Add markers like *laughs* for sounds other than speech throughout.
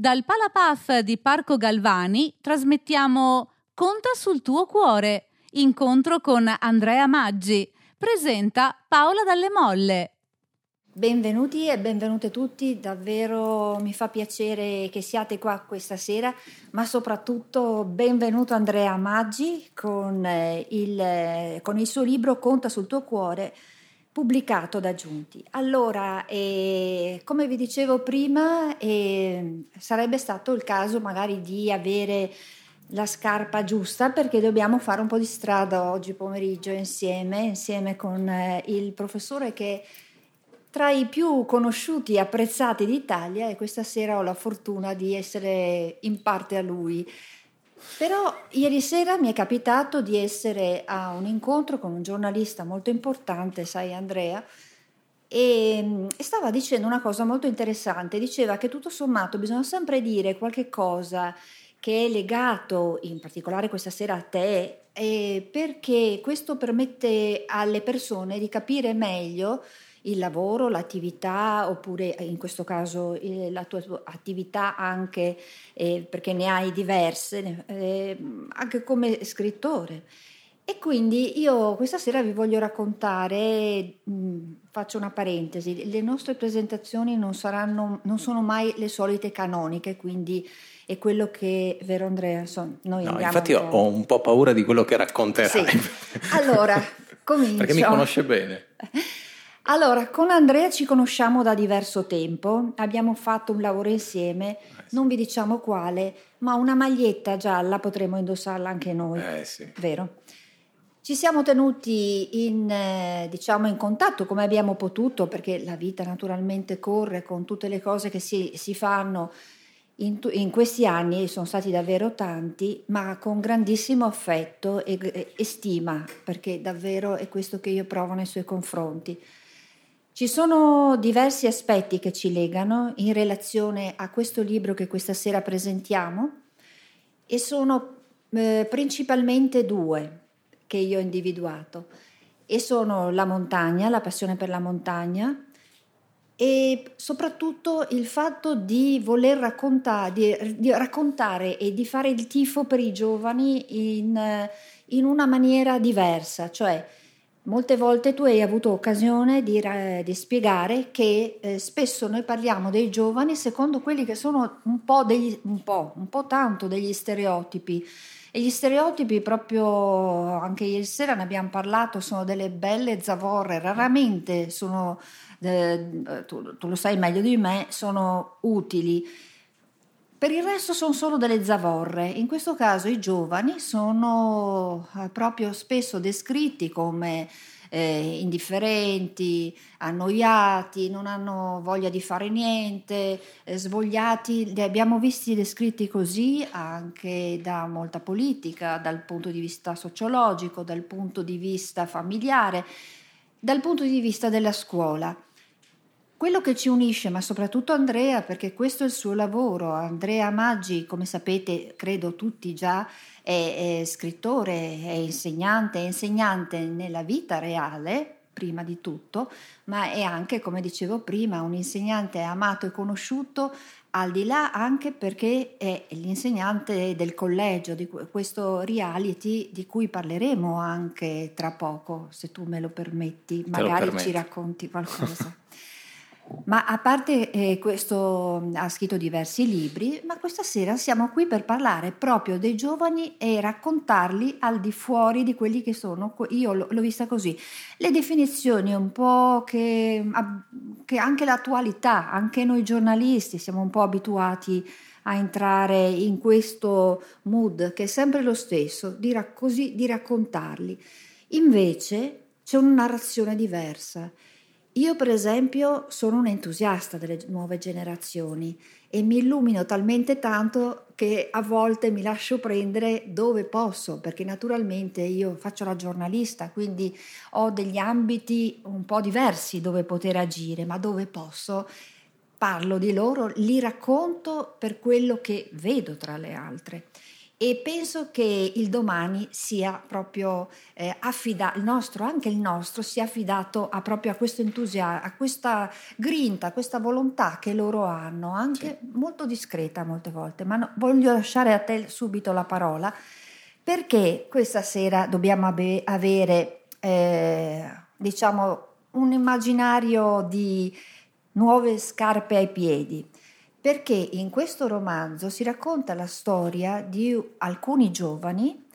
Dal Palapaf di Parco Galvani trasmettiamo Conta sul tuo cuore, incontro con Andrea Maggi. Presenta Paola Dalle Molle. Benvenuti e benvenute tutti, davvero mi fa piacere che siate qua questa sera, ma soprattutto benvenuto Andrea Maggi con eh, il, con il suo libro Conta sul tuo cuore pubblicato da Giunti. Allora, eh, come vi dicevo prima, eh, sarebbe stato il caso magari di avere la scarpa giusta perché dobbiamo fare un po' di strada oggi pomeriggio insieme, insieme con eh, il professore che tra i più conosciuti e apprezzati d'Italia e questa sera ho la fortuna di essere in parte a lui. Però ieri sera mi è capitato di essere a un incontro con un giornalista molto importante, sai Andrea, e, e, stava dicendo una cosa molto interessante, diceva che tutto sommato bisogna sempre dire qualche cosa che è legato in particolare questa sera a te, eh, perché questo permette alle persone di capire meglio il lavoro, l'attività oppure in questo caso eh, la tua attività anche eh, perché ne hai diverse, eh, anche come scrittore. E quindi io questa sera vi voglio raccontare, mh, faccio una parentesi, le nostre presentazioni non, saranno, non sono mai le solite canoniche, quindi è quello che, vero Andrea? So, noi no, infatti un ho un po' paura di quello che racconterai. Sì. Allora, comincio. *laughs* Perché mi conosce bene. *laughs* Allora, con Andrea ci conosciamo da diverso tempo, abbiamo fatto un lavoro insieme, eh sì. non vi diciamo quale, ma una maglietta gialla potremmo indossarla anche noi, eh sì. vero? Ci siamo tenuti in, eh, diciamo, in, contatto come abbiamo potuto, perché la vita naturalmente corre con tutte le cose che si, si fanno in, in, questi anni, sono stati davvero tanti, ma con grandissimo affetto e, e stima, perché davvero è questo che io provo nei suoi confronti. Ci sono diversi aspetti che ci legano in relazione a questo libro che questa sera presentiamo e sono eh, principalmente due che io ho individuato. E sono la montagna, la passione per la montagna e soprattutto il fatto di voler raccontare, di, di raccontare e di fare il tifo per i giovani in, in una maniera diversa, cioè Molte volte tu hai avuto occasione di, di spiegare che eh, spesso noi parliamo dei giovani secondo quelli che sono un po', degli, un po', un po' tanto degli stereotipi. E gli stereotipi, proprio anche ieri sera ne abbiamo parlato, sono delle belle zavorre, raramente sono, eh, tu, tu lo sai meglio di me, sono utili per il resto sono solo delle zavorre. In questo caso i giovani sono eh, proprio spesso descritti come eh, indifferenti, annoiati, non hanno voglia di fare niente, eh, svogliati. Li abbiamo visti descritti così anche da molta politica, dal punto di vista sociologico, dal punto di vista familiare, dal punto di vista della scuola. Quello che ci unisce, ma soprattutto Andrea, perché questo è il suo lavoro, Andrea Maggi, come sapete, credo tutti già, è, è scrittore, è insegnante, è insegnante nella vita reale, prima di tutto, ma è anche, come dicevo prima, un insegnante amato e conosciuto, al di là anche perché è l'insegnante del collegio, di questo reality di cui parleremo anche tra poco, se tu me lo permetti, magari ci racconti qualcosa. *laughs* Ma a parte eh, questo, ha scritto diversi libri, ma questa sera siamo qui per parlare proprio dei giovani e raccontarli al di fuori di quelli che sono, io l'ho vista così, le definizioni un po' che, che anche l'attualità, anche noi giornalisti siamo un po' abituati a entrare in questo mood che è sempre lo stesso, di, così, di raccontarli. Invece c'è una narrazione diversa io per esempio sono un entusiasta delle nuove generazioni e mi illumino talmente tanto che a volte mi lascio prendere dove posso, perché naturalmente io faccio la giornalista, quindi ho degli ambiti un po' diversi dove poter agire, ma dove posso parlo di loro, li racconto per quello che vedo tra le altre. E penso che il domani sia proprio eh, affidato, il nostro, anche il nostro, sia affidato a proprio a questo entusiasmo, a questa grinta, a questa volontà che loro hanno, anche sì. molto discreta molte volte. Ma no, voglio lasciare a te subito la parola perché questa sera dobbiamo ave- avere, eh, diciamo, un immaginario di nuove scarpe ai piedi perché in questo romanzo si racconta la storia di alcuni giovani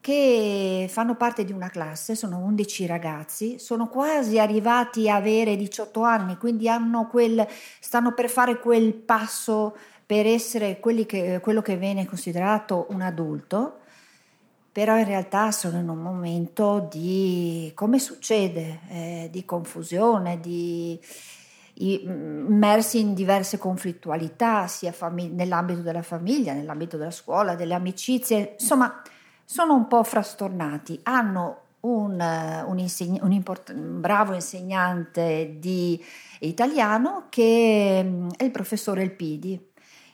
che fanno parte di una classe, sono 11 ragazzi, sono quasi arrivati a avere 18 anni, quindi quel, stanno per fare quel passo per essere che, quello che viene considerato un adulto, però in realtà sono in un momento di, come succede, eh, di confusione, di immersi in diverse conflittualità, sia famig- nell'ambito della famiglia, nell'ambito della scuola, delle amicizie, insomma, sono un po' frastornati. Hanno un, un, insegn- un, import- un bravo insegnante di italiano che mm, è il professore Elpidi,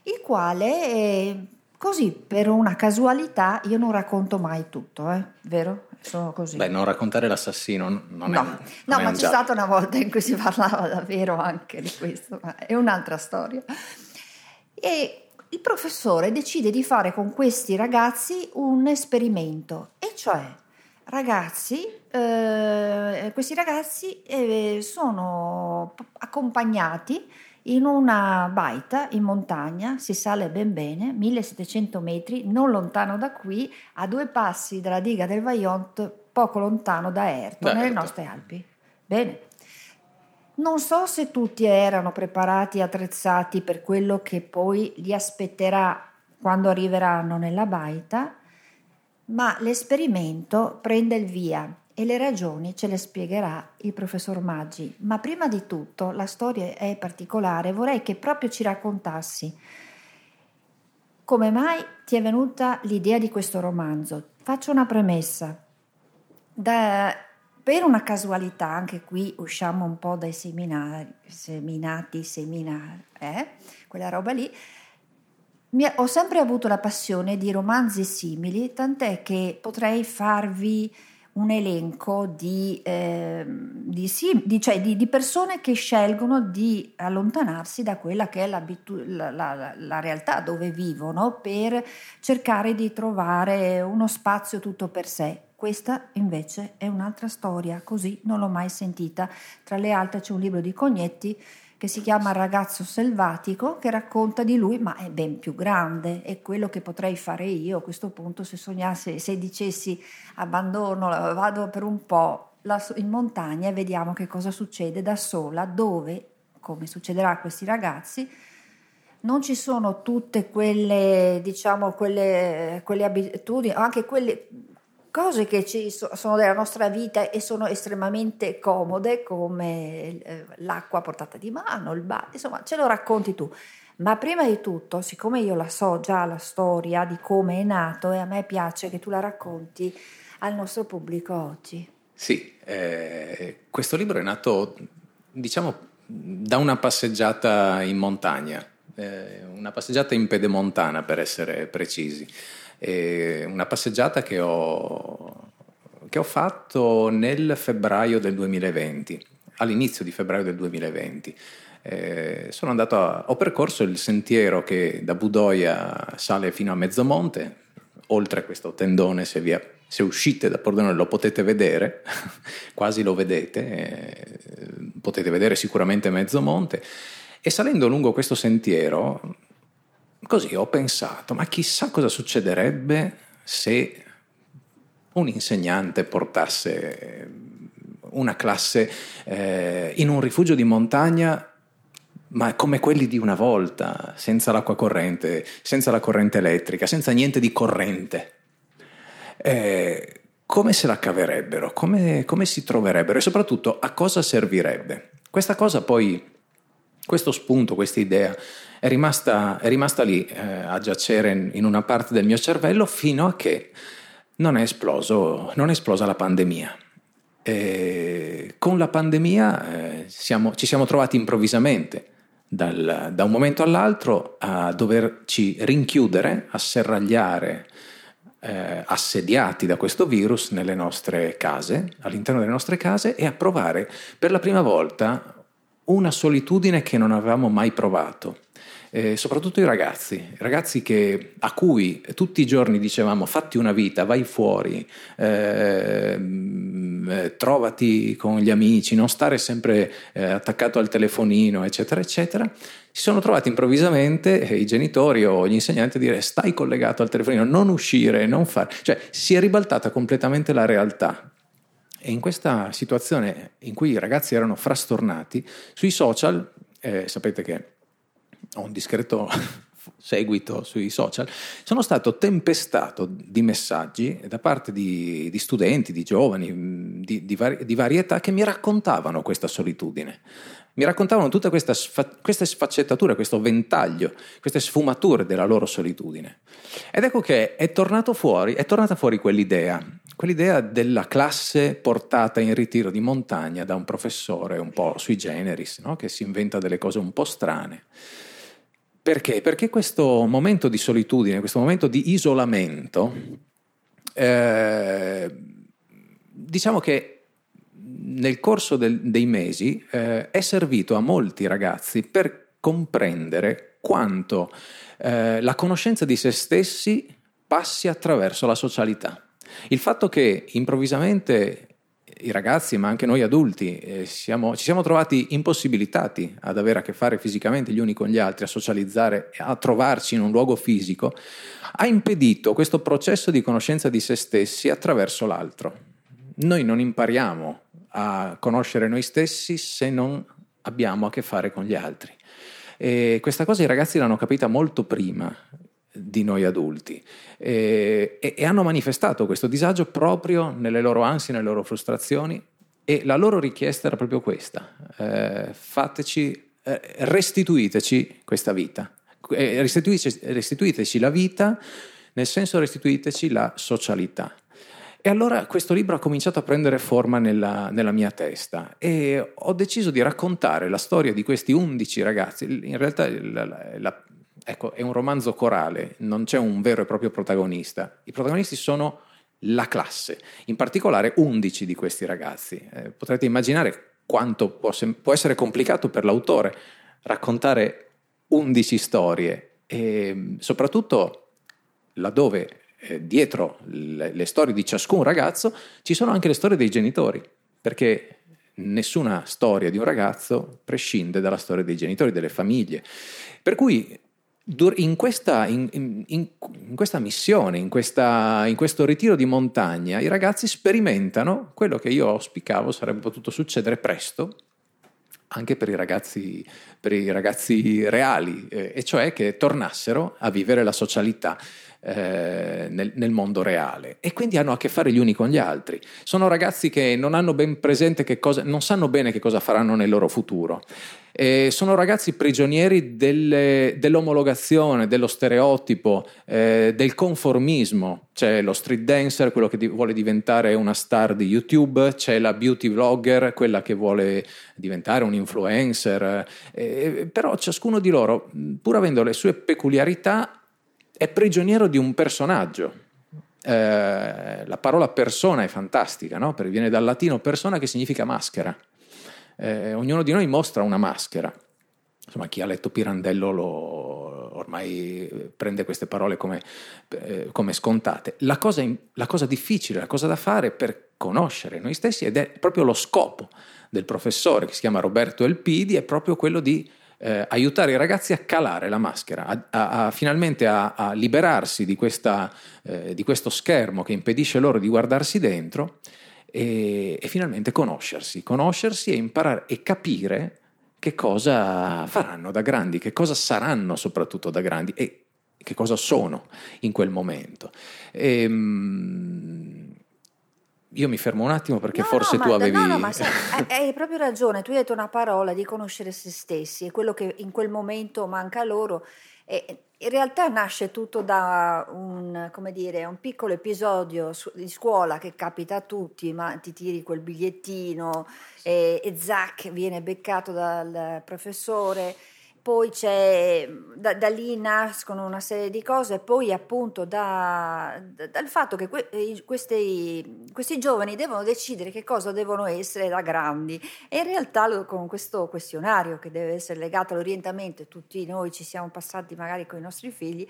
il quale eh, così per una casualità io non racconto mai tutto, eh, vero? Sono così. Beh, non raccontare l'assassino non no. è No, no ma c'è stata una volta in cui si parlava davvero anche di questo, ma è un'altra storia. E il professore decide di fare con questi ragazzi un esperimento, e cioè ragazzi, eh, questi ragazzi eh, sono accompagnati in una baita in montagna, si sale ben bene, 1700 metri, non lontano da qui, a due passi dalla diga del Vaillant, poco lontano da Erto, da nelle Erto. nostre Alpi. Bene. Non so se tutti erano preparati e attrezzati per quello che poi li aspetterà quando arriveranno nella baita, ma l'esperimento prende il via e le ragioni ce le spiegherà il professor Maggi. Ma prima di tutto la storia è particolare, vorrei che proprio ci raccontassi come mai ti è venuta l'idea di questo romanzo. Faccio una premessa. Da, per una casualità, anche qui usciamo un po' dai seminari, seminati, seminari, eh? quella roba lì, ho sempre avuto la passione di romanzi simili, tant'è che potrei farvi un elenco di, eh, di, sì, di, cioè di, persone che scelgono di allontanarsi da quella che è la, la, la, realtà dove vivono per cercare di trovare uno spazio tutto per sé. Questa invece è un'altra storia, così non l'ho mai sentita. Tra le altre c'è un libro di Cognetti che si chiama Ragazzo selvatico, che racconta di lui, ma è ben più grande. È quello che potrei fare io a questo punto se sognassi, se dicessi abbandono, vado per un po' in montagna e vediamo che cosa succede da sola, dove, come succederà a questi ragazzi, non ci sono tutte quelle, diciamo, quelle, quelle abitudini, anche quelle cose che ci sono della nostra vita e sono estremamente comode come eh, l'acqua portata di mano, il bar, insomma ce lo racconti tu. Ma prima di tutto, siccome io la so già la storia di come è nato e a me piace che tu la racconti al nostro pubblico oggi. Sì, eh, questo libro è nato, diciamo, da una passeggiata in montagna, eh, una passeggiata in pedemontana per essere precisi. E una passeggiata che ho, che ho fatto nel febbraio del 2020, all'inizio di febbraio del 2020. Eh, a, ho percorso il sentiero che da Budoia sale fino a Mezzomonte, oltre questo tendone, se, via, se uscite da Pordenone lo potete vedere, *laughs* quasi lo vedete, eh, potete vedere sicuramente Mezzomonte, e salendo lungo questo sentiero Così ho pensato, ma chissà cosa succederebbe se un insegnante portasse una classe eh, in un rifugio di montagna, ma come quelli di una volta, senza l'acqua corrente, senza la corrente elettrica, senza niente di corrente. Eh, come se la caverebbero? Come, come si troverebbero? E soprattutto a cosa servirebbe? Questa cosa poi, questo spunto, questa idea è rimasta, è rimasta lì eh, a giacere in una parte del mio cervello fino a che non è, esploso, non è esplosa la pandemia. E con la pandemia eh, siamo, ci siamo trovati improvvisamente dal, da un momento all'altro a doverci rinchiudere, asserragliare, eh, assediati da questo virus nelle nostre case, all'interno delle nostre case e a provare per la prima volta una solitudine che non avevamo mai provato. Eh, soprattutto i ragazzi, ragazzi che, a cui tutti i giorni dicevamo fatti una vita, vai fuori, ehm, eh, trovati con gli amici, non stare sempre eh, attaccato al telefonino, eccetera, eccetera, si sono trovati improvvisamente eh, i genitori o gli insegnanti a dire stai collegato al telefonino, non uscire, non fare, cioè si è ribaltata completamente la realtà. E in questa situazione in cui i ragazzi erano frastornati, sui social, eh, sapete che ho un discreto *laughs* seguito sui social, sono stato tempestato di messaggi da parte di, di studenti, di giovani, di, di, vari, di, varie età che mi raccontavano questa solitudine. Mi raccontavano tutte queste, queste sfaccettature, questo ventaglio, queste sfumature della loro solitudine. Ed ecco che è, fuori, è tornata fuori quell'idea, quell'idea della classe portata in ritiro di montagna da un professore un po' sui generis, no? che si inventa delle cose un po' strane perché? Perché questo momento di solitudine, questo momento di isolamento, eh, diciamo che nel corso del, dei mesi eh, è servito a molti ragazzi per comprendere quanto eh, la conoscenza di se stessi passi attraverso la socialità. Il fatto che improvvisamente i ragazzi, ma anche noi adulti, eh, siamo, ci siamo trovati impossibilitati ad avere a che fare fisicamente gli uni con gli altri, a socializzare, a trovarci in un luogo fisico, ha impedito questo processo di conoscenza di se stessi attraverso l'altro. Noi non impariamo a conoscere noi stessi se non abbiamo a che fare con gli altri. E questa cosa i ragazzi l'hanno capita molto prima di noi adulti e, e, hanno manifestato questo disagio proprio nelle loro ansie, nelle loro frustrazioni e la loro richiesta era proprio questa, eh, fateci, eh, restituiteci questa vita, eh, restituiteci, restituiteci la vita, nel senso restituiteci la socialità. E allora questo libro ha cominciato a prendere forma nella, nella, mia testa e ho deciso di raccontare la storia di questi undici ragazzi. In realtà la, la, Ecco, è un romanzo corale, non c'è un vero e proprio protagonista. I protagonisti sono la classe, in particolare 11 di questi ragazzi. Eh, potrete immaginare quanto può, sem- può, essere complicato per l'autore raccontare 11 storie e soprattutto laddove eh, dietro le, le storie di ciascun ragazzo ci sono anche le storie dei genitori, perché nessuna storia di un ragazzo prescinde dalla storia dei genitori, delle famiglie. Per cui in questa, in, in, in questa, missione, in, questa, in, questo ritiro di montagna, i ragazzi sperimentano quello che io auspicavo sarebbe potuto succedere presto, anche per i ragazzi, per i ragazzi reali, eh, e cioè che tornassero a vivere la socialità eh, nel, nel, mondo reale e quindi hanno a che fare gli uni con gli altri. Sono ragazzi che non hanno ben presente che cosa, non sanno bene che cosa faranno nel loro futuro. Eh, sono ragazzi prigionieri delle, dell'omologazione, dello stereotipo, eh, del conformismo. C'è lo street dancer, quello che di, vuole diventare una star di YouTube, c'è la beauty vlogger, quella che vuole diventare un influencer. Eh, però ciascuno di loro, pur avendo le sue peculiarità, è prigioniero di un personaggio. Eh, la parola persona è fantastica, no? perché viene dal latino persona che significa maschera. Eh, ognuno di noi mostra una maschera. Insomma, chi ha letto Pirandello lo, ormai prende queste parole come, eh, come scontate. La cosa, la cosa difficile, la cosa da fare per conoscere noi stessi, ed è proprio lo scopo del professore che si chiama Roberto Elpidi, è proprio quello di eh, aiutare i ragazzi a calare la maschera, a, a, a finalmente a, liberarsi di, questa, eh, di, questo schermo che impedisce loro di guardarsi dentro e, e, finalmente conoscersi, conoscersi e imparare e capire che cosa faranno da grandi, che cosa saranno soprattutto da grandi e che cosa sono in quel momento. E, ehm, io mi fermo un attimo perché no, forse no, tu ma, avevi... No, no, ma sai, hai proprio ragione, tu hai detto una parola di conoscere se stessi e quello che in quel momento manca loro. E in realtà nasce tutto da un, dire, un piccolo episodio di scuola che capita a tutti, ma ti tiri quel bigliettino e, e Zac viene beccato dal professore poi da, da, lì nascono una serie di cose, poi appunto da, da, dal fatto che que, questi, questi, giovani devono decidere che cosa devono essere da grandi. E in realtà con questo questionario che deve essere legato all'orientamento, tutti noi ci siamo passati magari con i nostri figli,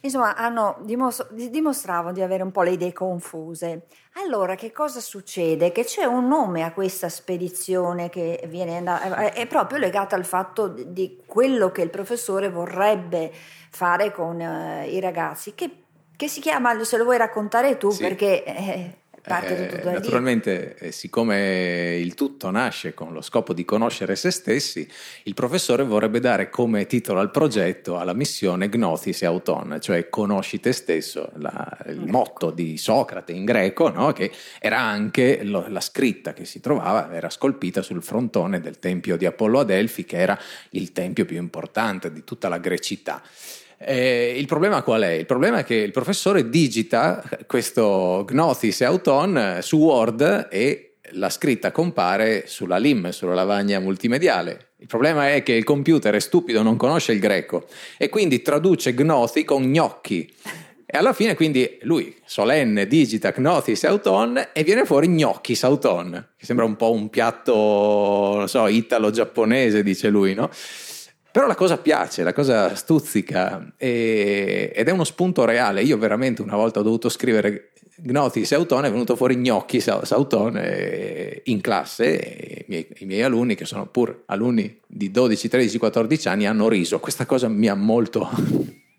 insomma, hanno, dimostravano di avere un po' le idee confuse. Allora, che cosa succede? Che c'è un nome a questa spedizione che viene, è proprio legato al fatto di quello che il professore vorrebbe fare con uh, i ragazzi, che, che, si chiama, se lo vuoi raccontare tu, sì. perché... Eh, Parte tutto da naturalmente, eh, siccome il tutto nasce con lo scopo di conoscere se stessi, il professore vorrebbe dare come titolo al progetto, alla missione Gnosis Auton, cioè conosci te stesso, la, il ecco. motto di Socrate in greco, no? che era anche lo, la scritta che si trovava, era scolpita sul frontone del tempio di Apollo ad Elfi, che era il tempio più importante di tutta la grecità. Eh, il problema qual è? Il problema è che il professore digita questo Gnosis Auton su Word e la scritta compare sulla LIM, sulla lavagna multimediale. Il problema è che il computer è stupido, non conosce il greco e quindi traduce Gnosi con gnocchi. E alla fine quindi lui, solenne, digita Gnosis Auton e viene fuori Gnocchis Auton, che sembra un po' un piatto, non so, italo-giapponese, dice lui, no? Però la cosa piace, la cosa stuzzica e, ed è uno spunto reale. Io veramente una volta ho dovuto scrivere Gnoti Sautone, è venuto fuori Gnocchi Sautone in classe i miei, i miei, alunni, che sono pur alunni di 12, 13, 14 anni, hanno riso. Questa cosa mi ha molto,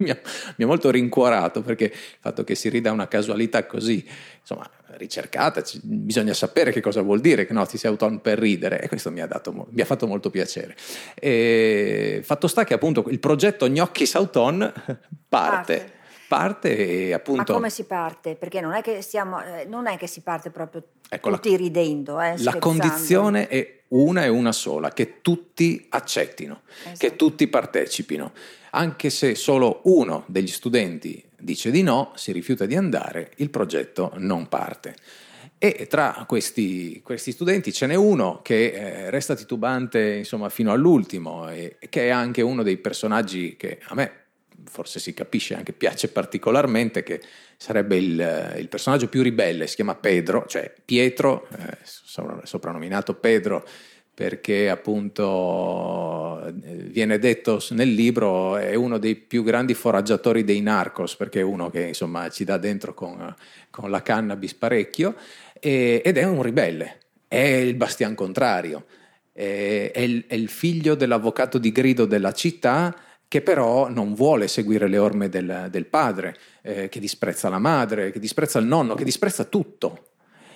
mi ha, mi ha molto rincuorato perché il fatto che si rida una casualità così, insomma, ricercata, bisogna sapere che cosa vuol dire che no, ti sei auton per ridere e questo mi ha, dato, mi ha fatto molto piacere. E, fatto sta che appunto il progetto Gnocchi Sauton parte. parte parte e appunto... Ma come si parte? Perché non è che, stiamo, eh, non è che si parte proprio ecco, tutti la, ridendo. Eh, la condizione è una e una sola, che tutti accettino, esatto. che tutti partecipino. Anche se solo uno degli studenti dice di no, si rifiuta di andare, il progetto non parte. E tra questi, questi studenti ce n'è uno che eh, resta titubante insomma, fino all'ultimo e che è anche uno dei personaggi che a me forse si capisce anche piace particolarmente, che sarebbe il, il personaggio più ribelle, si chiama Pedro, cioè Pietro, eh, soprannominato Pedro perché appunto eh, viene detto nel libro è uno dei più grandi foraggiatori dei narcos perché è uno che insomma ci dà dentro con, con la cannabis parecchio e, ed è un ribelle, è il bastian contrario, è, è, il, è il figlio dell'avvocato di grido della città che però non vuole seguire le orme del, del padre, eh, che disprezza la madre, che disprezza il nonno, che disprezza tutto.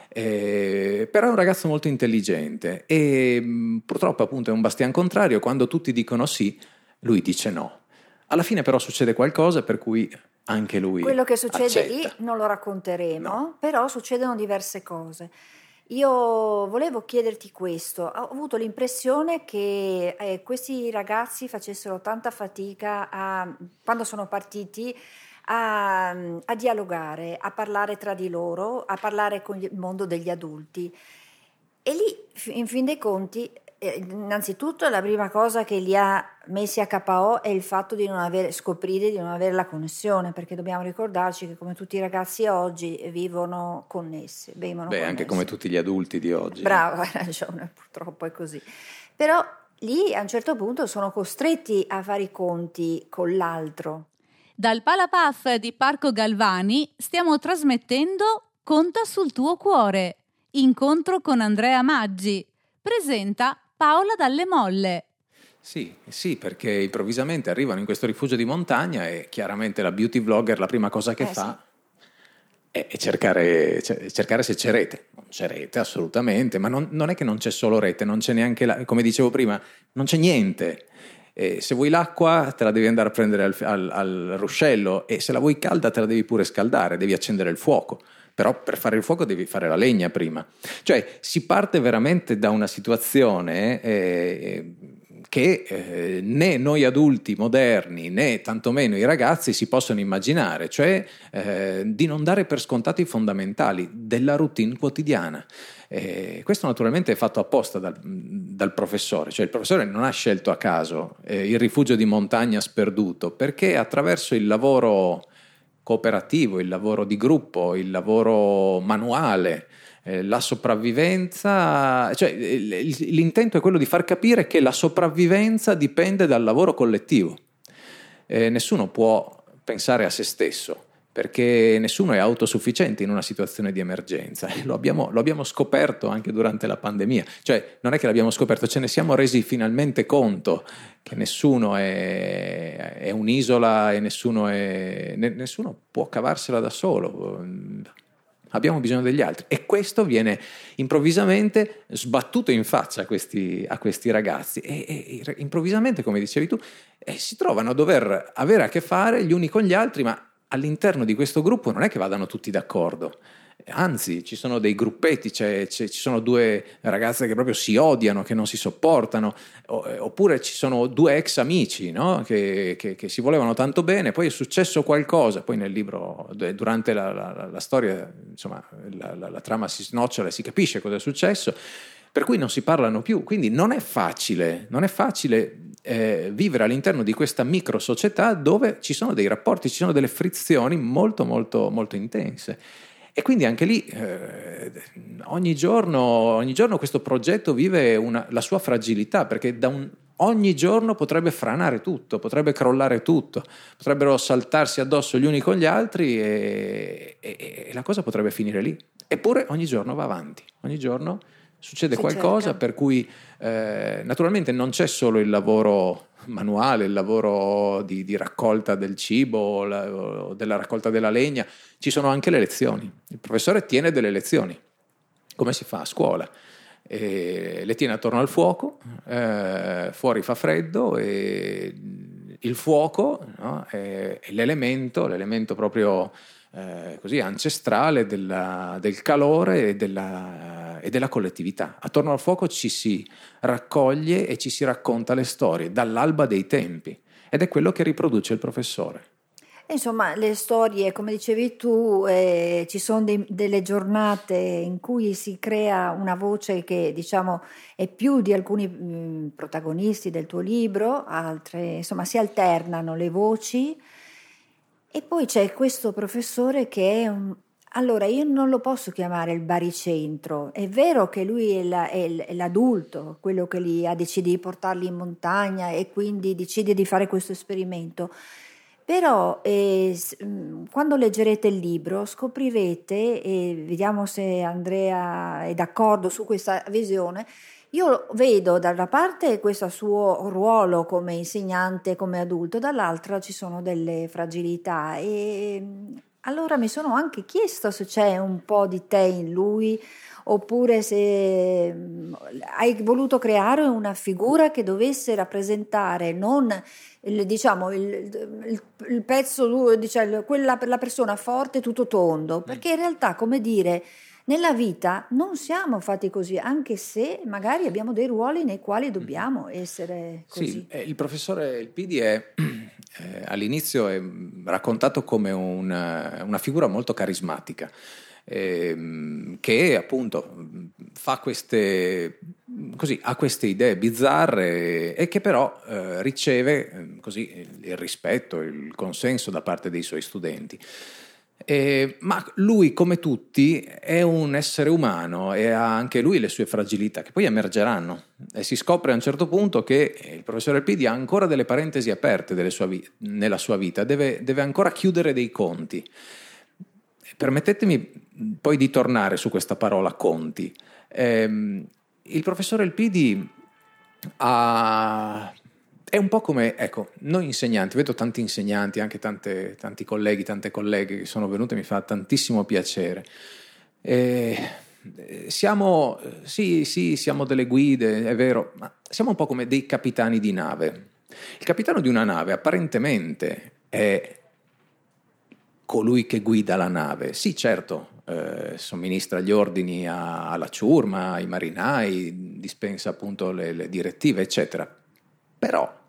Eh, però è un ragazzo molto intelligente e mh, mm, purtroppo appunto è un bastian contrario, quando tutti dicono sì, lui dice no. Alla fine però succede qualcosa per cui anche lui... Quello che succede accetta. lì non lo racconteremo, no. però succedono diverse cose. Io volevo chiederti questo, ho avuto l'impressione che eh, questi ragazzi facessero tanta fatica a, quando sono partiti a, a dialogare, a parlare tra di loro, a parlare con il mondo degli adulti. E lì, in fin dei conti, innanzitutto la prima cosa che li ha messi a KO è il fatto di non avere, scoprire di non avere la connessione, perché dobbiamo ricordarci che come tutti i ragazzi oggi vivono connessi. Beh, connessi. anche come tutti gli adulti di oggi. Bravo, *laughs* hai ragione, purtroppo è così. Però lì a un certo punto sono costretti a fare i conti con l'altro. Dal Palapaf di Parco Galvani stiamo trasmettendo Conta sul tuo cuore. Incontro con Andrea Maggi. Presenta Paola Dalle Molle. Sì, sì, perché improvvisamente arrivano in questo rifugio di montagna e chiaramente la beauty vlogger la prima cosa che eh, fa sì. è cercare, cercare, se c'è rete. Non c'è rete assolutamente, ma non, non, è che non c'è solo rete, non c'è neanche, la, come dicevo prima, non c'è niente. E se vuoi l'acqua te la devi andare a prendere al, al, al, ruscello e se la vuoi calda te la devi pure scaldare, devi accendere il fuoco. Però per fare il fuoco devi fare la legna prima. Cioè si parte veramente da una situazione eh, che eh, né noi adulti moderni né tantomeno i ragazzi si possono immaginare, cioè eh, di non dare per scontati i fondamentali della routine quotidiana. Eh, questo naturalmente è fatto apposta dal, dal, professore, cioè il professore non ha scelto a caso eh, il rifugio di montagna sperduto perché attraverso il lavoro cooperativo, il lavoro di gruppo, il lavoro manuale, eh, la sopravvivenza, cioè l'intento è quello di far capire che la sopravvivenza dipende dal lavoro collettivo. Eh, nessuno può pensare a se stesso perché nessuno è autosufficiente in una situazione di emergenza. Lo abbiamo, lo abbiamo, scoperto anche durante la pandemia. Cioè, non è che l'abbiamo scoperto, ce ne siamo resi finalmente conto che nessuno è, è un'isola e nessuno, è, nessuno può cavarsela da solo. Abbiamo bisogno degli altri. E questo viene improvvisamente sbattuto in faccia a questi, a questi ragazzi. E, e, improvvisamente, come dicevi tu, eh, si trovano a dover avere a che fare gli uni con gli altri, ma all'interno di questo gruppo non è che vadano tutti d'accordo. Anzi, ci sono dei gruppetti, c'è, ci sono due ragazze che proprio si odiano, che non si sopportano, eh, oppure ci sono due ex amici no? che, che, che, si volevano tanto bene, poi è successo qualcosa, poi nel libro, durante la, la, la storia, insomma, la, la, trama si snocciola e si capisce cosa è successo, per cui non si parlano più. Quindi non è facile, non è facile eh, vivere all'interno di questa micro società dove ci sono dei rapporti, ci sono delle frizioni molto molto molto intense. E quindi anche lì eh, ogni, giorno, ogni, giorno, questo progetto vive una, la sua fragilità perché un, ogni giorno potrebbe franare tutto, potrebbe crollare tutto, potrebbero saltarsi addosso gli uni con gli altri e, e, e la cosa potrebbe finire lì. Eppure ogni giorno va avanti, ogni giorno succede si qualcosa cerca. per cui eh, naturalmente non c'è solo il lavoro manuale, il lavoro di, di raccolta del cibo o, la, o della raccolta della legna, ci sono anche le lezioni. Il professore tiene delle lezioni, come si fa a scuola. E le tiene attorno al fuoco, eh, fuori fa freddo e il fuoco no, è, è l'elemento, l'elemento proprio eh, così ancestrale della, del calore e della, e della, collettività. Attorno al fuoco ci si raccoglie e ci si racconta le storie dall'alba dei tempi ed è quello che riproduce il professore. Insomma, le storie, come dicevi tu, eh, ci sono dei, delle giornate in cui si crea una voce che diciamo è più di alcuni mh, mm, protagonisti del tuo libro, altre, insomma, si alternano le voci e poi c'è questo professore che è un... Allora, io non lo posso chiamare il baricentro, è vero che lui è, la, è, l'adulto, quello che li ha deciso di portarli in montagna e quindi decide di fare questo esperimento, però eh, mm, quando leggerete il libro scoprirete, e vediamo se Andrea è d'accordo su questa visione, io vedo da una parte questo suo ruolo come insegnante, come adulto, dall'altra ci sono delle fragilità. E allora mi sono anche chiesto se c'è un po' di te in lui oppure se hai voluto creare una figura che dovesse rappresentare non il, diciamo, il, il, il pezzo, diciamo, quella la persona forte tutto tondo, perché in realtà, come dire, nella vita non siamo fatti così, anche se magari abbiamo dei ruoli nei quali dobbiamo essere così. Sì, eh, il professore Elpidi è *clears throat* eh, all'inizio è raccontato come una, una figura molto carismatica. Eh, che appunto fa queste, così, ha queste idee bizzarre e che però eh, riceve eh, così, il rispetto, il consenso da parte dei suoi studenti. Eh, ma lui, come tutti, è un essere umano e ha anche lui le sue fragilità che poi emergeranno. E si scopre a un certo punto che il professore Elpidi ha ancora delle parentesi aperte sua vi- nella sua vita, deve, deve, ancora chiudere dei conti. Permettetemi poi di tornare su questa parola conti. Eh, il professore Elpidi ha è un po' come, ecco, noi insegnanti, vedo tanti insegnanti, anche tante, tanti colleghi, tante colleghe che sono venute, mi fa tantissimo piacere. E siamo, sì, sì, siamo delle guide, è vero, ma siamo un po' come dei capitani di nave. Il capitano di una nave apparentemente è colui che guida la nave. Sì, certo, eh, somministra gli ordini a, alla ciurma, ai marinai, dispensa appunto le, le direttive, eccetera Però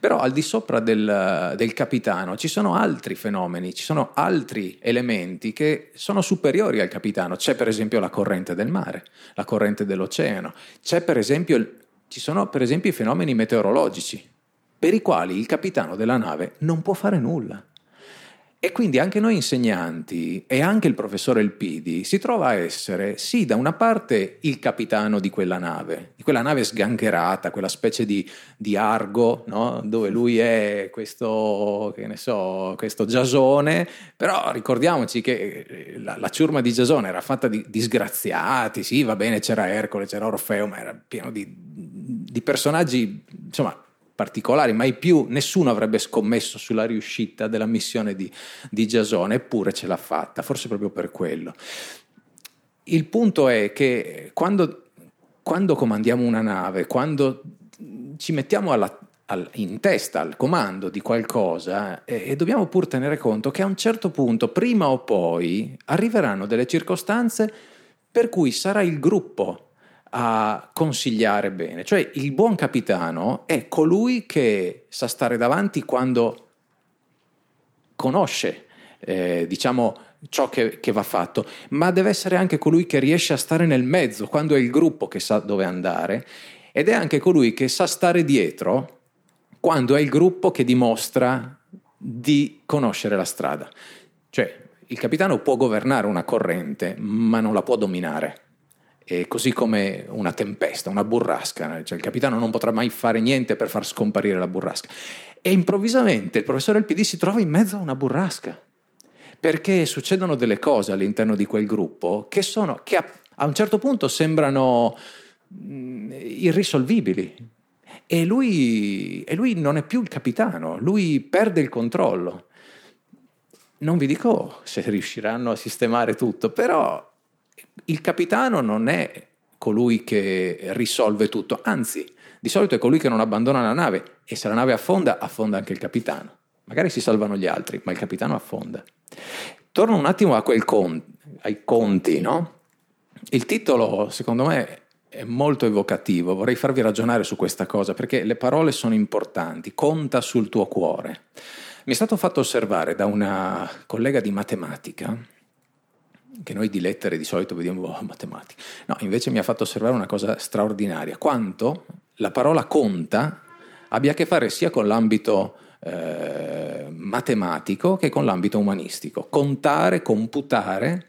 però al di sopra del, del, capitano ci sono altri fenomeni, ci sono altri elementi che sono superiori al capitano. C'è per esempio la corrente del mare, la corrente dell'oceano, per esempio, ci sono per esempio i fenomeni meteorologici per i quali il capitano della nave non può fare nulla. E quindi anche noi insegnanti e anche il professore Elpidi si trova a essere, sì, da una parte il capitano di quella nave, di quella nave sgangherata, quella specie di, di argo, no? dove lui è questo, che ne so, questo Giasone, però ricordiamoci che eh, la, la ciurma di Giasone era fatta di disgraziati, sì, va bene, c'era Ercole, c'era Orfeo, ma era pieno di, di personaggi, insomma, particolari, mai più nessuno avrebbe scommesso sulla riuscita della missione di, di Giasone, eppure ce l'ha fatta, forse proprio per quello. Il punto è che quando, quando comandiamo una nave, quando ci mettiamo alla, al, in testa al comando di qualcosa eh, e dobbiamo pur tenere conto che a un certo punto, prima o poi, arriveranno delle circostanze per cui sarà il gruppo a consigliare bene. Cioè il buon capitano è colui che sa stare davanti quando conosce, eh, diciamo, ciò che, che, va fatto, ma deve essere anche colui che riesce a stare nel mezzo, quando è il gruppo che sa dove andare, ed è anche colui che sa stare dietro quando è il gruppo che dimostra di conoscere la strada. Cioè, il capitano può governare una corrente, ma non la può dominare e così come una tempesta, una burrasca, cioè il capitano non potrà mai fare niente per far scomparire la burrasca. E improvvisamente il professore del PD si trova in mezzo a una burrasca, perché succedono delle cose all'interno di quel gruppo che, sono, che a, a un certo punto sembrano mh, mm, irrisolvibili. E lui, e lui non è più il capitano, lui perde il controllo. Non vi dico se riusciranno a sistemare tutto, però il capitano non è colui che risolve tutto, anzi, di solito è colui che non abbandona la nave e se la nave affonda, affonda anche il capitano. Magari si salvano gli altri, ma il capitano affonda. Torno un attimo con, ai conti, no? Il titolo, secondo me, è molto evocativo, vorrei farvi ragionare su questa cosa perché le parole sono importanti, conta sul tuo cuore. Mi è stato fatto osservare da una collega di matematica che noi di lettere di solito vediamo *laughs* oh, matematica. No, invece mi ha fatto osservare una cosa straordinaria, quanto la parola conta abbia a che fare sia con l'ambito eh, matematico che con l'ambito umanistico. Contare, computare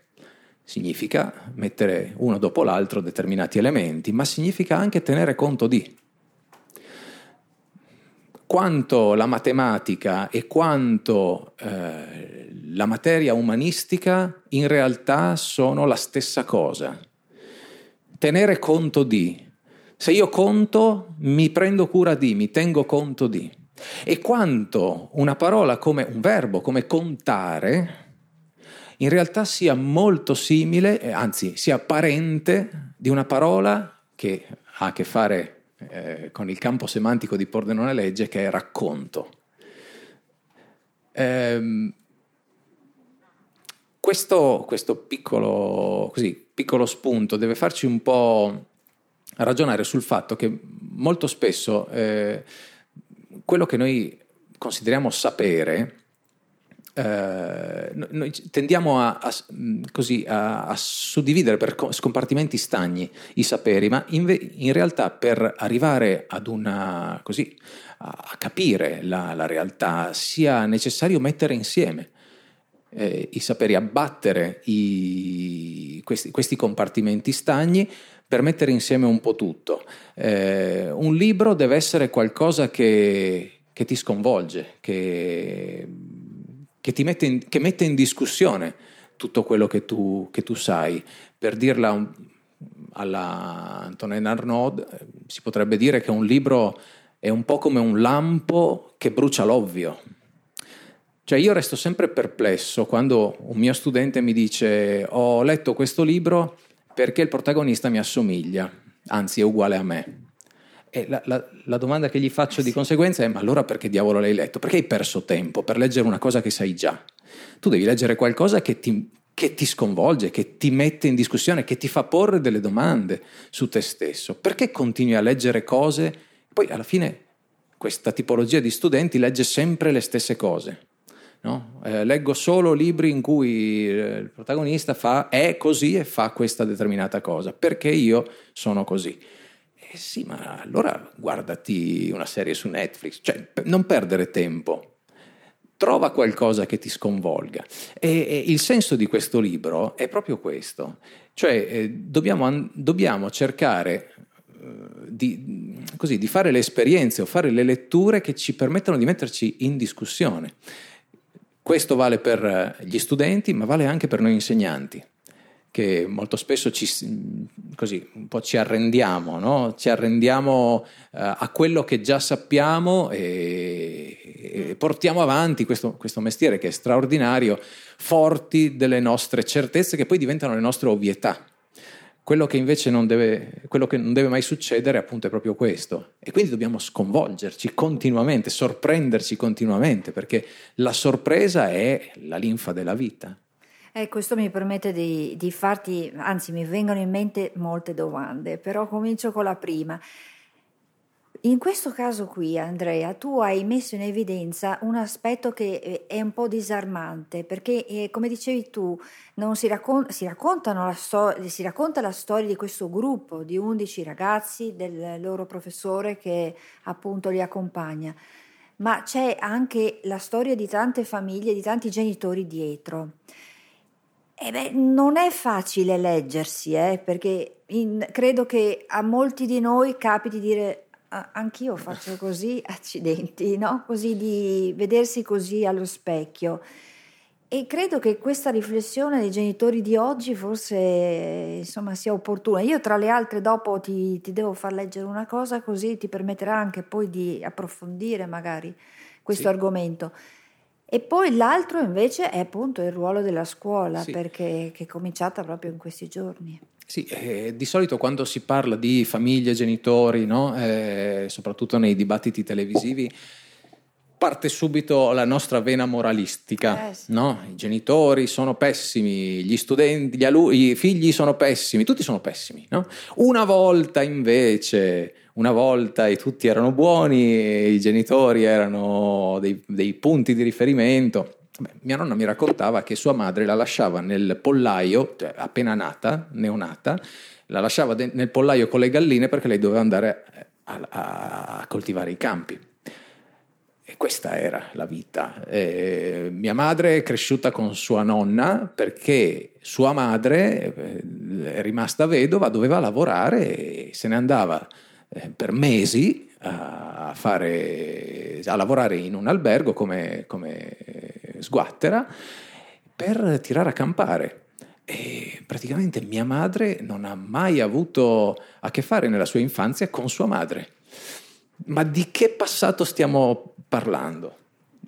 significa mettere uno dopo l'altro determinati elementi, ma significa anche tenere conto di quanto la matematica e quanto eh, la materia umanistica in realtà sono la stessa cosa. Tenere conto di. Se io conto, mi prendo cura di, mi tengo conto di. E quanto una parola come un verbo, come contare, in realtà sia molto simile, anzi sia parente di una parola che ha a che fare eh, con il campo semantico di Pordenone Legge che è racconto. Eh, questo, questo piccolo, così, piccolo spunto deve farci un po' ragionare sul fatto che molto spesso eh, quello che noi consideriamo sapere eh, noi tendiamo a, a, così, a, a, suddividere per scompartimenti stagni i saperi, ma in, in realtà per arrivare ad una, così, a, capire la, la, realtà sia necessario mettere insieme eh, i saperi, abbattere i, questi, questi, compartimenti stagni per mettere insieme un po' tutto. Eh, un libro deve essere qualcosa che, che ti sconvolge, che che, mette in, che mette in discussione tutto quello che tu, che tu sai. Per dirla un, alla Antonin Arnaud, si potrebbe dire che un libro è un po' come un lampo che brucia l'ovvio. Cioè io resto sempre perplesso quando un mio studente mi dice ho letto questo libro perché il protagonista mi assomiglia, anzi è uguale a me. E la, la, la, domanda che gli faccio sì. di conseguenza è: ma allora perché diavolo l'hai letto? Perché hai perso tempo per leggere una cosa che sai già? Tu devi leggere qualcosa che ti, che ti sconvolge, che ti mette in discussione, che ti fa porre delle domande su te stesso. Perché continui a leggere cose? Poi alla fine questa tipologia di studenti legge sempre le stesse cose. No? Eh, leggo solo libri in cui eh, il protagonista fa, è così e fa questa determinata cosa, perché io sono così. Eh sì, ma allora guardati una serie su Netflix, cioè non perdere tempo, trova qualcosa che ti sconvolga. E, e il senso di questo libro è proprio questo, cioè eh, dobbiamo, dobbiamo, cercare eh, di, così, di fare le esperienze o fare le letture che ci permettano di metterci in discussione. Questo vale per eh, gli studenti, ma vale anche per noi insegnanti, che molto spesso ci, così, un po' ci arrendiamo, no? ci arrendiamo uh, a quello che già sappiamo e, e portiamo avanti questo, questo, mestiere che è straordinario, forti delle nostre certezze che poi diventano le nostre ovvietà. Quello che invece non deve, che non deve mai succedere appunto è proprio questo. E quindi dobbiamo sconvolgerci continuamente, sorprenderci continuamente, perché la sorpresa è la linfa della vita. Eh, questo mi permette di, di farti, anzi mi vengono in mente molte domande, però comincio con la prima. In questo caso qui, Andrea, tu hai messo in evidenza un aspetto che eh, è un po' disarmante, perché eh, come dicevi tu, si, raccon- si, la sto- si, racconta la storia di questo gruppo di 11 ragazzi, del loro professore che appunto li accompagna, ma c'è anche la storia di tante famiglie, di tanti genitori dietro. E beh, non è facile leggersi, eh, perché in, credo che a molti di noi capiti di dire anch'io faccio così, *laughs* accidenti, no? Così di vedersi così allo specchio. E credo che questa riflessione dei genitori di oggi forse insomma, sia opportuna. Io tra le altre dopo ti, ti, devo far leggere una cosa così ti permetterà anche poi di approfondire magari questo sì. argomento. E poi l'altro invece è appunto il ruolo della scuola, sì. perché è cominciata proprio in questi giorni. Sì, eh, di solito quando si parla di famiglie, genitori, no? eh, soprattutto nei dibattiti televisivi, parte subito la nostra vena moralistica. Eh, sì. no? I genitori sono pessimi, gli studenti, gli alunni, i figli sono pessimi, tutti sono pessimi. No? Una volta invece, una volta e tutti erano buoni, i genitori erano dei, dei punti di riferimento. Beh, mia nonna mi raccontava che sua madre la lasciava nel pollaio, cioè appena nata, neonata, la lasciava de- nel pollaio con le galline perché lei doveva andare a, a, a coltivare i campi. E questa era la vita. E mia madre è cresciuta con sua nonna perché sua madre, eh, rimasta vedova, doveva lavorare e se ne andava eh, per mesi a, fare, a lavorare in un albergo come, come sguattera per tirare a campare. E praticamente mia madre non ha mai avuto a che fare nella sua infanzia con sua madre. Ma di che passato stiamo parlando?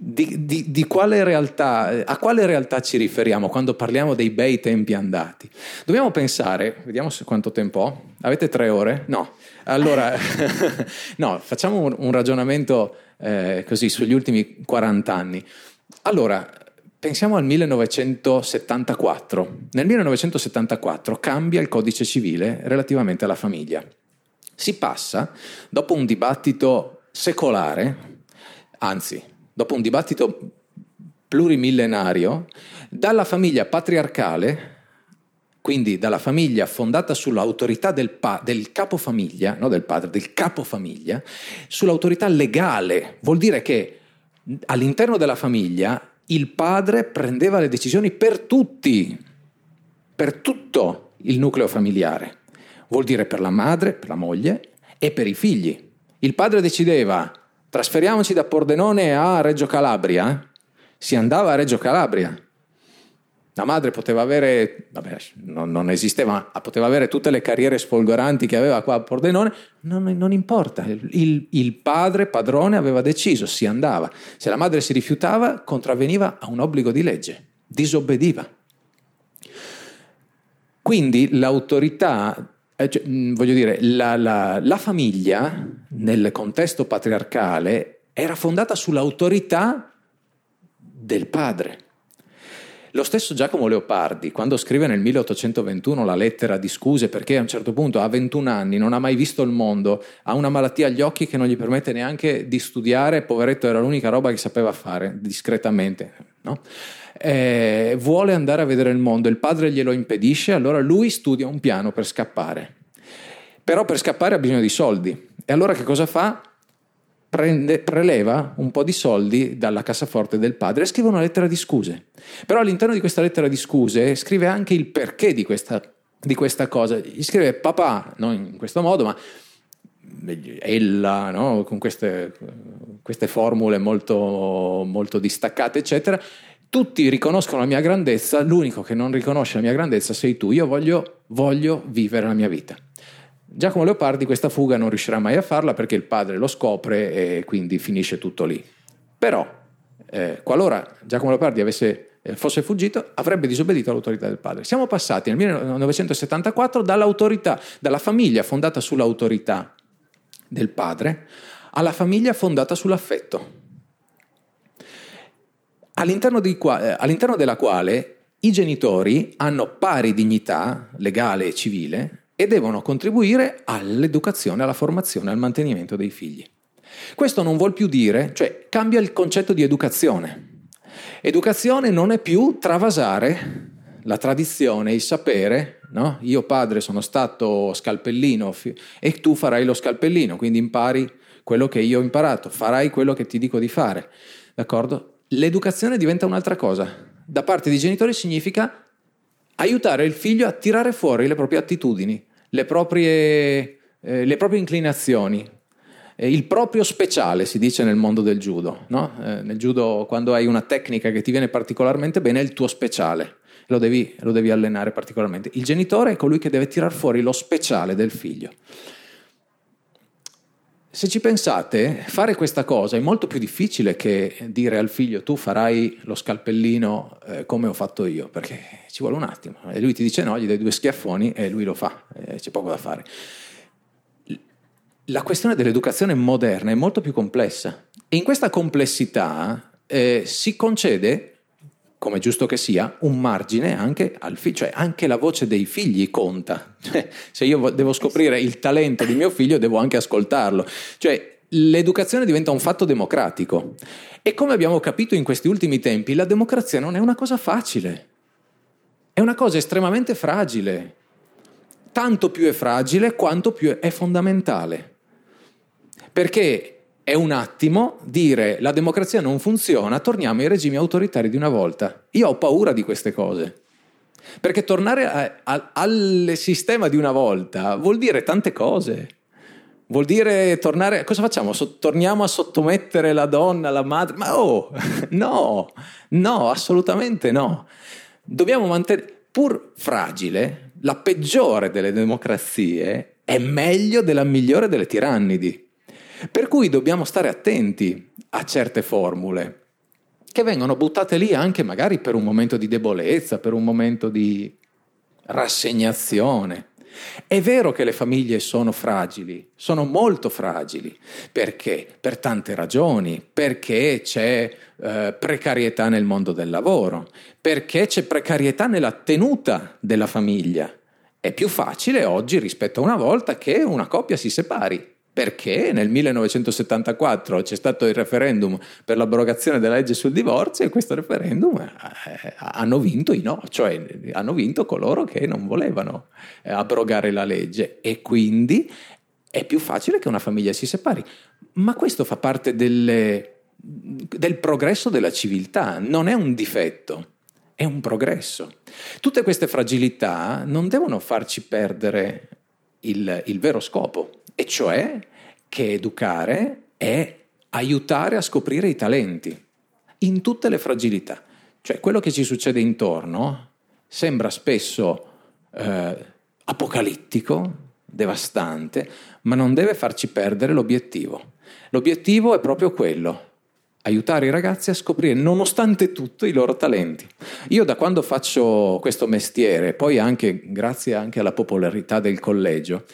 Di, di, di quale realtà, a quale realtà ci riferiamo quando parliamo dei bei tempi andati? Dobbiamo pensare, vediamo quanto tempo ho. Avete tre ore? No. Allora, *laughs* no, facciamo un, un ragionamento eh, così sugli ultimi 40 anni. Allora, pensiamo al 1974. Nel 1974 cambia il codice civile relativamente alla famiglia. Si passa, dopo un dibattito secolare, anzi, dopo un dibattito plurimillenario, dalla famiglia patriarcale, quindi dalla famiglia fondata sull'autorità del, pa- del capofamiglia, non del padre, del capofamiglia, sull'autorità legale. Vuol dire che all'interno della famiglia il padre prendeva le decisioni per tutti, per tutto il nucleo familiare. Vuol dire per la madre, per la moglie e per i figli. Il padre decideva trasferiamoci da Pordenone a Reggio Calabria, si andava a Reggio Calabria. La madre poteva avere, vabbè, non, non, esisteva, poteva avere tutte le carriere sfolgoranti che aveva qua a Pordenone, non, non importa, il, il, padre, padrone, aveva deciso, si andava. Se la madre si rifiutava, contravveniva a un obbligo di legge, disobbediva. Quindi l'autorità, eh, cioè, voglio dire, la, la, la famiglia nel contesto patriarcale era fondata sull'autorità del padre Lo stesso Giacomo Leopardi, quando scrive nel 1821 la lettera di scuse perché a un certo punto ha 21 anni, non ha mai visto il mondo, ha una malattia agli occhi che non gli permette neanche di studiare, poveretto era l'unica roba che sapeva fare, discretamente, no? Eh, vuole andare a vedere il mondo, il padre glielo impedisce, allora lui studia un piano per scappare. Però per scappare ha bisogno di soldi. E allora che cosa fa? prende, preleva un po' di soldi dalla cassaforte del padre e scrive una lettera di scuse. Però all'interno di questa lettera di scuse scrive anche il perché di questa, di questa cosa. Gli scrive papà, non in questo modo, ma ella, no? con queste, queste formule molto, molto distaccate, eccetera. Tutti riconoscono la mia grandezza, l'unico che non riconosce la mia grandezza sei tu. Io voglio, voglio vivere la mia vita. Giacomo Leopardi questa fuga non riuscirà mai a farla perché il padre lo scopre e quindi finisce tutto lì. Però, eh, qualora Giacomo Leopardi avesse, eh, fosse fuggito, avrebbe disobbedito all'autorità del padre. Siamo passati nel 1974 dall'autorità, dalla famiglia fondata sull'autorità del padre alla famiglia fondata sull'affetto. All'interno, qua, eh, all'interno della quale i genitori hanno pari dignità legale e civile e devono contribuire all'educazione, alla formazione, al mantenimento dei figli. Questo non vuol più dire, cioè cambia il concetto di educazione. Educazione non è più travasare la tradizione, il sapere, no? Io padre sono stato scalpellino e tu farai lo scalpellino, quindi impari quello che io ho imparato, farai quello che ti dico di fare. D'accordo? L'educazione diventa un'altra cosa. Da parte dei genitori significa aiutare il figlio a tirare fuori le proprie attitudini, le proprie, eh, le proprie inclinazioni, eh, il proprio speciale, si dice nel mondo del judo. No? Eh, nel judo, quando hai una tecnica che ti viene particolarmente bene, è il tuo speciale. Lo devi, lo devi allenare particolarmente. Il genitore è colui che deve tirar fuori lo speciale del figlio. Se ci pensate, fare questa cosa è molto più difficile che dire al figlio tu farai lo scalpellino eh, come ho fatto io, perché ci vuole un attimo. E lui ti dice no, gli dai due schiaffoni e lui lo fa, eh, c'è poco da fare. La questione dell'educazione moderna è molto più complessa e in questa complessità eh, si concede come giusto che sia, un margine anche al figlio, cioè anche la voce dei figli conta. *laughs* Cioè, se io devo scoprire il talento di mio figlio, devo anche ascoltarlo. Cioè, l'educazione diventa un fatto democratico. E come abbiamo capito in questi ultimi tempi, la democrazia non è una cosa facile. È una cosa estremamente fragile. Tanto più è fragile quanto più è fondamentale. Perché è un attimo dire la democrazia non funziona, torniamo ai regimi autoritari di una volta. Io ho paura di queste cose. Perché tornare al sistema di una volta vuol dire tante cose. Vuol dire tornare. Cosa facciamo? So, torniamo a sottomettere la donna, la madre? Ma oh, *laughs* no, no, assolutamente no. Dobbiamo mantenere, pur fragile, la peggiore delle democrazie è meglio della migliore delle tirannidi. Per cui dobbiamo stare attenti a certe formule che vengono buttate lì anche magari per un momento di debolezza, per un momento di rassegnazione. È vero che le famiglie sono fragili, sono molto fragili, perché? Per tante ragioni, perché c'è eh, precarietà nel mondo del lavoro, perché c'è precarietà nella tenuta della famiglia. È più facile oggi rispetto a una volta che una coppia si separi, perché nel 1974 c'è stato il referendum per l'abrogazione della legge sul divorzio e questo referendum eh, hanno vinto i no, cioè hanno vinto coloro che non volevano eh, abrogare la legge e quindi è più facile che una famiglia si separi. Ma questo fa parte delle, del progresso della civiltà, non è un difetto, è un progresso. Tutte queste fragilità non devono farci perdere il, il vero scopo e cioè che educare è aiutare a scoprire i talenti in tutte le fragilità. Cioè quello che ci succede intorno sembra spesso eh, apocalittico, devastante, ma non deve farci perdere l'obiettivo. L'obiettivo è proprio quello, aiutare i ragazzi a scoprire, nonostante tutto, i loro talenti. Io da quando faccio questo mestiere, poi anche grazie anche alla popolarità del collegio,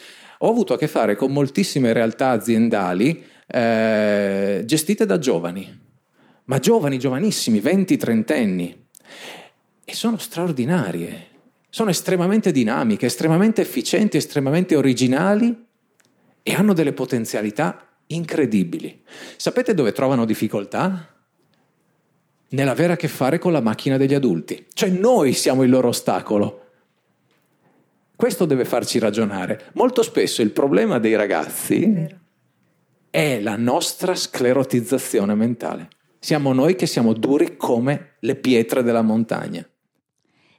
ho avuto a che fare con moltissime realtà aziendali eh, gestite da giovani, ma giovani, giovanissimi, 20-30 anni. e sono straordinarie, sono estremamente dinamiche, estremamente efficienti, estremamente originali e hanno delle potenzialità incredibili. Sapete dove trovano difficoltà? Nell'avere a che fare con la macchina degli adulti. Cioè noi siamo il loro ostacolo. Questo deve farci ragionare. Molto spesso il problema dei ragazzi è la nostra sclerotizzazione mentale. Siamo noi che siamo duri come le pietre della montagna.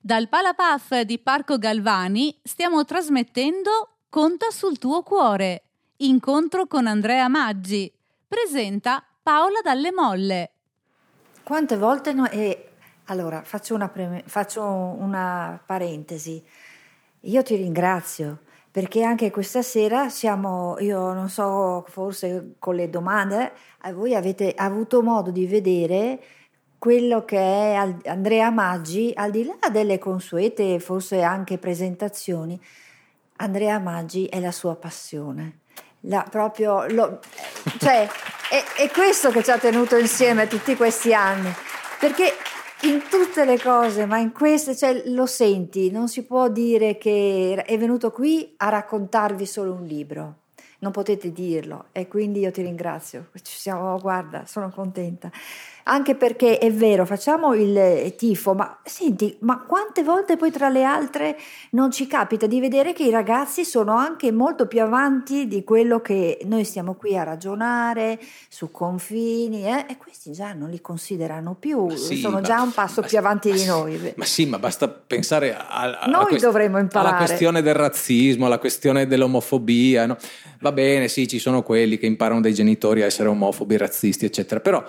Dal Palapaf di Parco Galvani stiamo trasmettendo Conta sul tuo cuore. Incontro con Andrea Maggi. Presenta Paola Dalle Molle. Quante volte no, e allora faccio una, pre- faccio una parentesi. Io ti ringrazio perché anche questa sera siamo, io non so, forse con le domande, voi avete avuto modo di vedere quello che è Andrea Maggi, al di là delle consuete, forse anche presentazioni, Andrea Maggi è la sua passione. La, proprio lo, cioè, è, è questo che ci ha tenuto insieme tutti questi anni. Perché in tutte le cose, ma in queste, cioè, lo senti, non si può dire che è venuto qui a raccontarvi solo un libro. Non potete dirlo e quindi io ti ringrazio. Ci siamo, guarda, sono contenta anche perché è vero, facciamo il tifo, ma senti, ma quante volte poi tra le altre non ci capita di vedere che i ragazzi sono anche molto più avanti di quello che noi stiamo qui a ragionare su confini eh? e questi già non li considerano più, sì, sono ma, già un passo più avanti ma, di noi. Ma sì, ma basta pensare a, a, noi quest- dovremmo imparare. alla questione del razzismo, alla questione dell'omofobia. No? Va bene, sì, ci sono quelli che imparano dai genitori a essere omofobi, razzisti, eccetera, però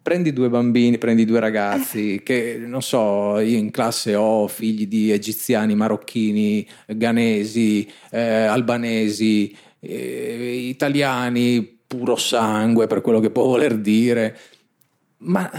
prendi due bambini, prendi due ragazzi che non so, io in classe ho figli di egiziani, marocchini, ghanesi, eh, albanesi, eh, italiani, puro sangue per quello che può voler dire, ma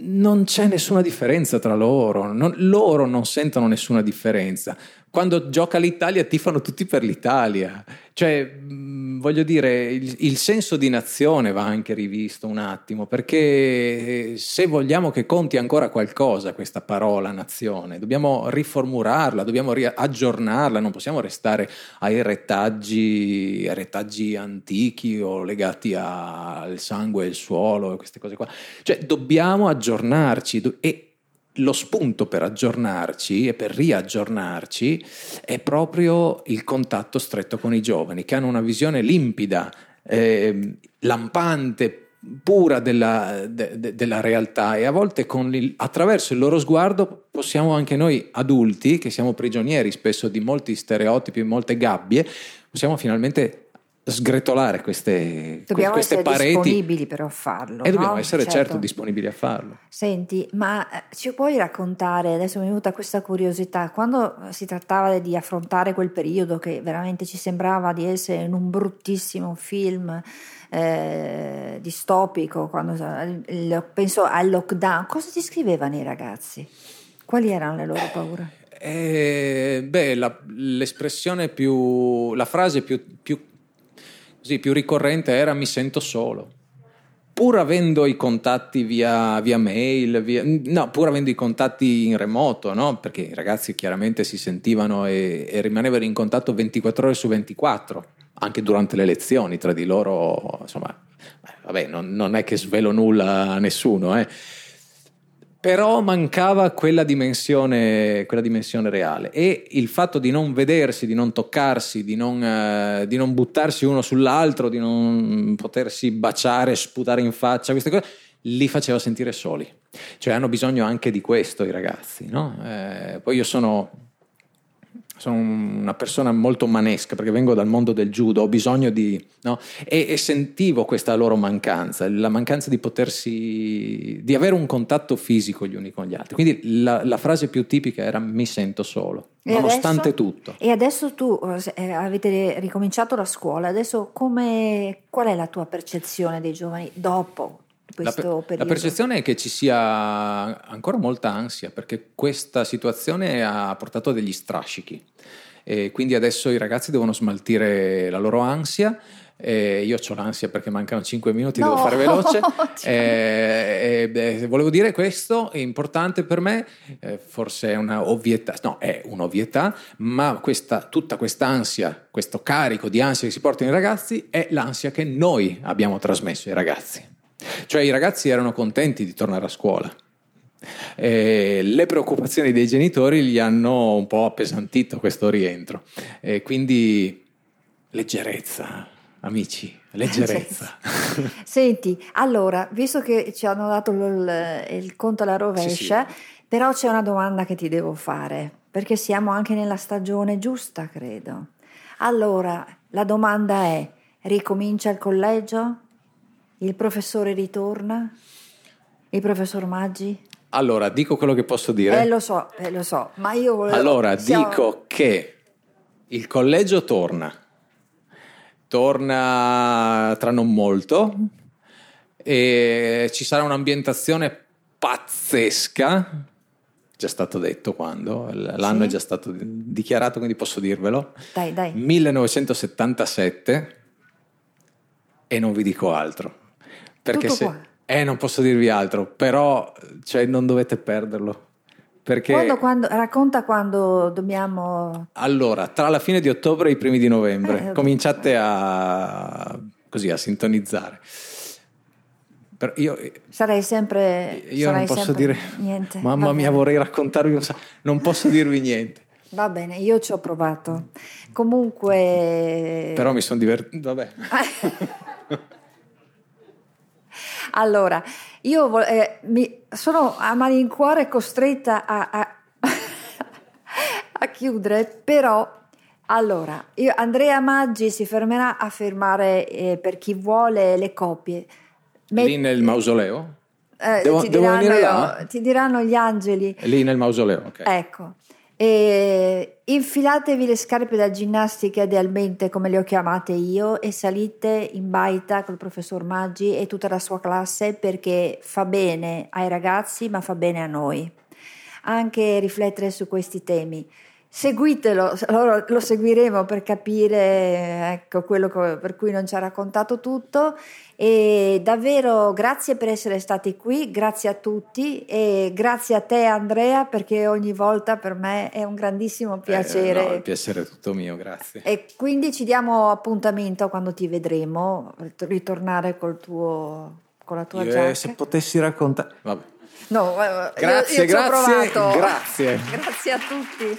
non c'è nessuna differenza tra loro, non, loro non sentono nessuna differenza. Quando gioca l'Italia tifano tutti per l'Italia, cioè voglio dire, il, il, senso di nazione va anche rivisto un attimo, perché se vogliamo che conti ancora qualcosa questa parola nazione, dobbiamo riformularla, dobbiamo aggiornarla, non possiamo restare ai retaggi, ai retaggi antichi o legati al sangue e al suolo, queste cose qua. Cioè dobbiamo aggiornarci e lo spunto per aggiornarci e per riaggiornarci è proprio il contatto stretto con i giovani che hanno una visione limpida, eh, lampante, pura della, de, de, della realtà e a volte il, attraverso il loro sguardo possiamo anche noi adulti, che siamo prigionieri spesso di molti stereotipi, molte gabbie, possiamo finalmente sgretolare queste, dobbiamo queste essere pareti. disponibili però a farlo. E dobbiamo no? essere certo. certo. disponibili a farlo. Senti, ma eh, ci puoi raccontare, adesso mi è venuta questa curiosità, quando si trattava di affrontare quel periodo che veramente ci sembrava di essere in un bruttissimo film eh, distopico, quando, penso al lockdown, cosa ti scrivevano i ragazzi? Quali erano le loro paure? Eh, beh, la, l'espressione più, la frase più, più così, più ricorrente era mi sento solo. Pur avendo i contatti via, via mail, via, no, pur avendo i contatti in remoto, no? perché i ragazzi chiaramente si sentivano e, e rimanevano in contatto 24 ore su 24, anche durante le lezioni tra di loro, insomma, vabbè, non, non è che svelo nulla a nessuno, eh però mancava quella dimensione, quella dimensione, reale e il fatto di non vedersi, di non toccarsi, di non, eh, di non, buttarsi uno sull'altro, di non potersi baciare, sputare in faccia, queste cose, li faceva sentire soli. Cioè hanno bisogno anche di questo i ragazzi. No? Eh, poi io sono sono una persona molto manesca perché vengo dal mondo del judo, ho bisogno di... No? E, e, sentivo questa loro mancanza, la mancanza di potersi... di avere un contatto fisico gli uni con gli altri. Quindi la, la frase più tipica era mi sento solo, e nonostante adesso, tutto. E adesso tu eh, avete ricominciato la scuola, adesso come, qual è la tua percezione dei giovani dopo la, per, la, percezione è che ci sia ancora molta ansia perché questa situazione ha portato degli strascichi e quindi adesso i ragazzi devono smaltire la loro ansia Eh, io ho l'ansia perché mancano 5 minuti, no. devo fare veloce. *laughs* Eh, eh, volevo dire questo, è importante per me, eh, forse è una ovvietà, no, è un'ovvietà, ma questa, tutta questa ansia, questo carico di ansia che si portano i ragazzi è l'ansia che noi abbiamo trasmesso ai ragazzi. Cioè i ragazzi erano contenti di tornare a scuola. Eh, le preoccupazioni dei genitori gli hanno un po' appesantito questo rientro. Eh, quindi leggerezza, amici, leggerezza. *laughs* Senti, allora, visto che ci hanno dato il, il conto alla rovescia, sì, sì. però c'è una domanda che ti devo fare, perché siamo anche nella stagione giusta, credo. Allora, la domanda è, ricomincia il collegio? Il professore ritorna? Il professor Maggi? Allora, dico quello che posso dire. Eh, lo so, eh, lo so, ma io volevo... Allora, siamo... dico che il collegio torna torna tra non molto e ci sarà un'ambientazione pazzesca. Già stato detto quando, l'anno sì. è già stato dichiarato, quindi posso dirvelo. Dai, dai. 1977 e non vi dico altro. Perché Tutto se... Qua. Eh, non posso dirvi altro, però cioè, non dovete perderlo. Perché... Quando, quando, racconta quando dobbiamo... Allora, tra la fine di ottobre e i primi di novembre, eh, cominciate a, così, a sintonizzare. Però io, sarei sempre... Io non posso dire... Niente. Mamma mia, vorrei raccontarvi un sacco. Non posso dirvi niente. Va bene, io ci ho provato. Comunque... Però mi sono divertito, vabbè. *laughs* allora, io eh, mi, sono a malincuore costretta a, a, *laughs* a chiudere, però allora, io, Andrea Maggi si fermerà a firmare eh, per chi vuole le copie. Met- Lì nel mausoleo? Eh, devo, ti, diranno, ti, diranno, gli angeli. Lì nel mausoleo, ok. Ecco. E infilatevi le scarpe da ginnastica idealmente come le ho chiamate io e salite in baita col professor Maggi e tutta la sua classe perché fa bene ai ragazzi ma fa bene a noi anche riflettere su questi temi. Seguitelo, allora lo seguiremo per capire ecco, quello per cui non ci ha raccontato tutto e davvero grazie per essere stati qui, grazie a tutti e grazie a te Andrea perché ogni volta per me è un grandissimo piacere. Eh, no, il piacere è tutto mio, grazie. E quindi ci diamo appuntamento quando ti vedremo, ritornare col tuo, con la tua Io, giacca. Se potessi raccontare... Vabbè. No, grazie, io, io grazie, grazie. *laughs* Grazie a tutti.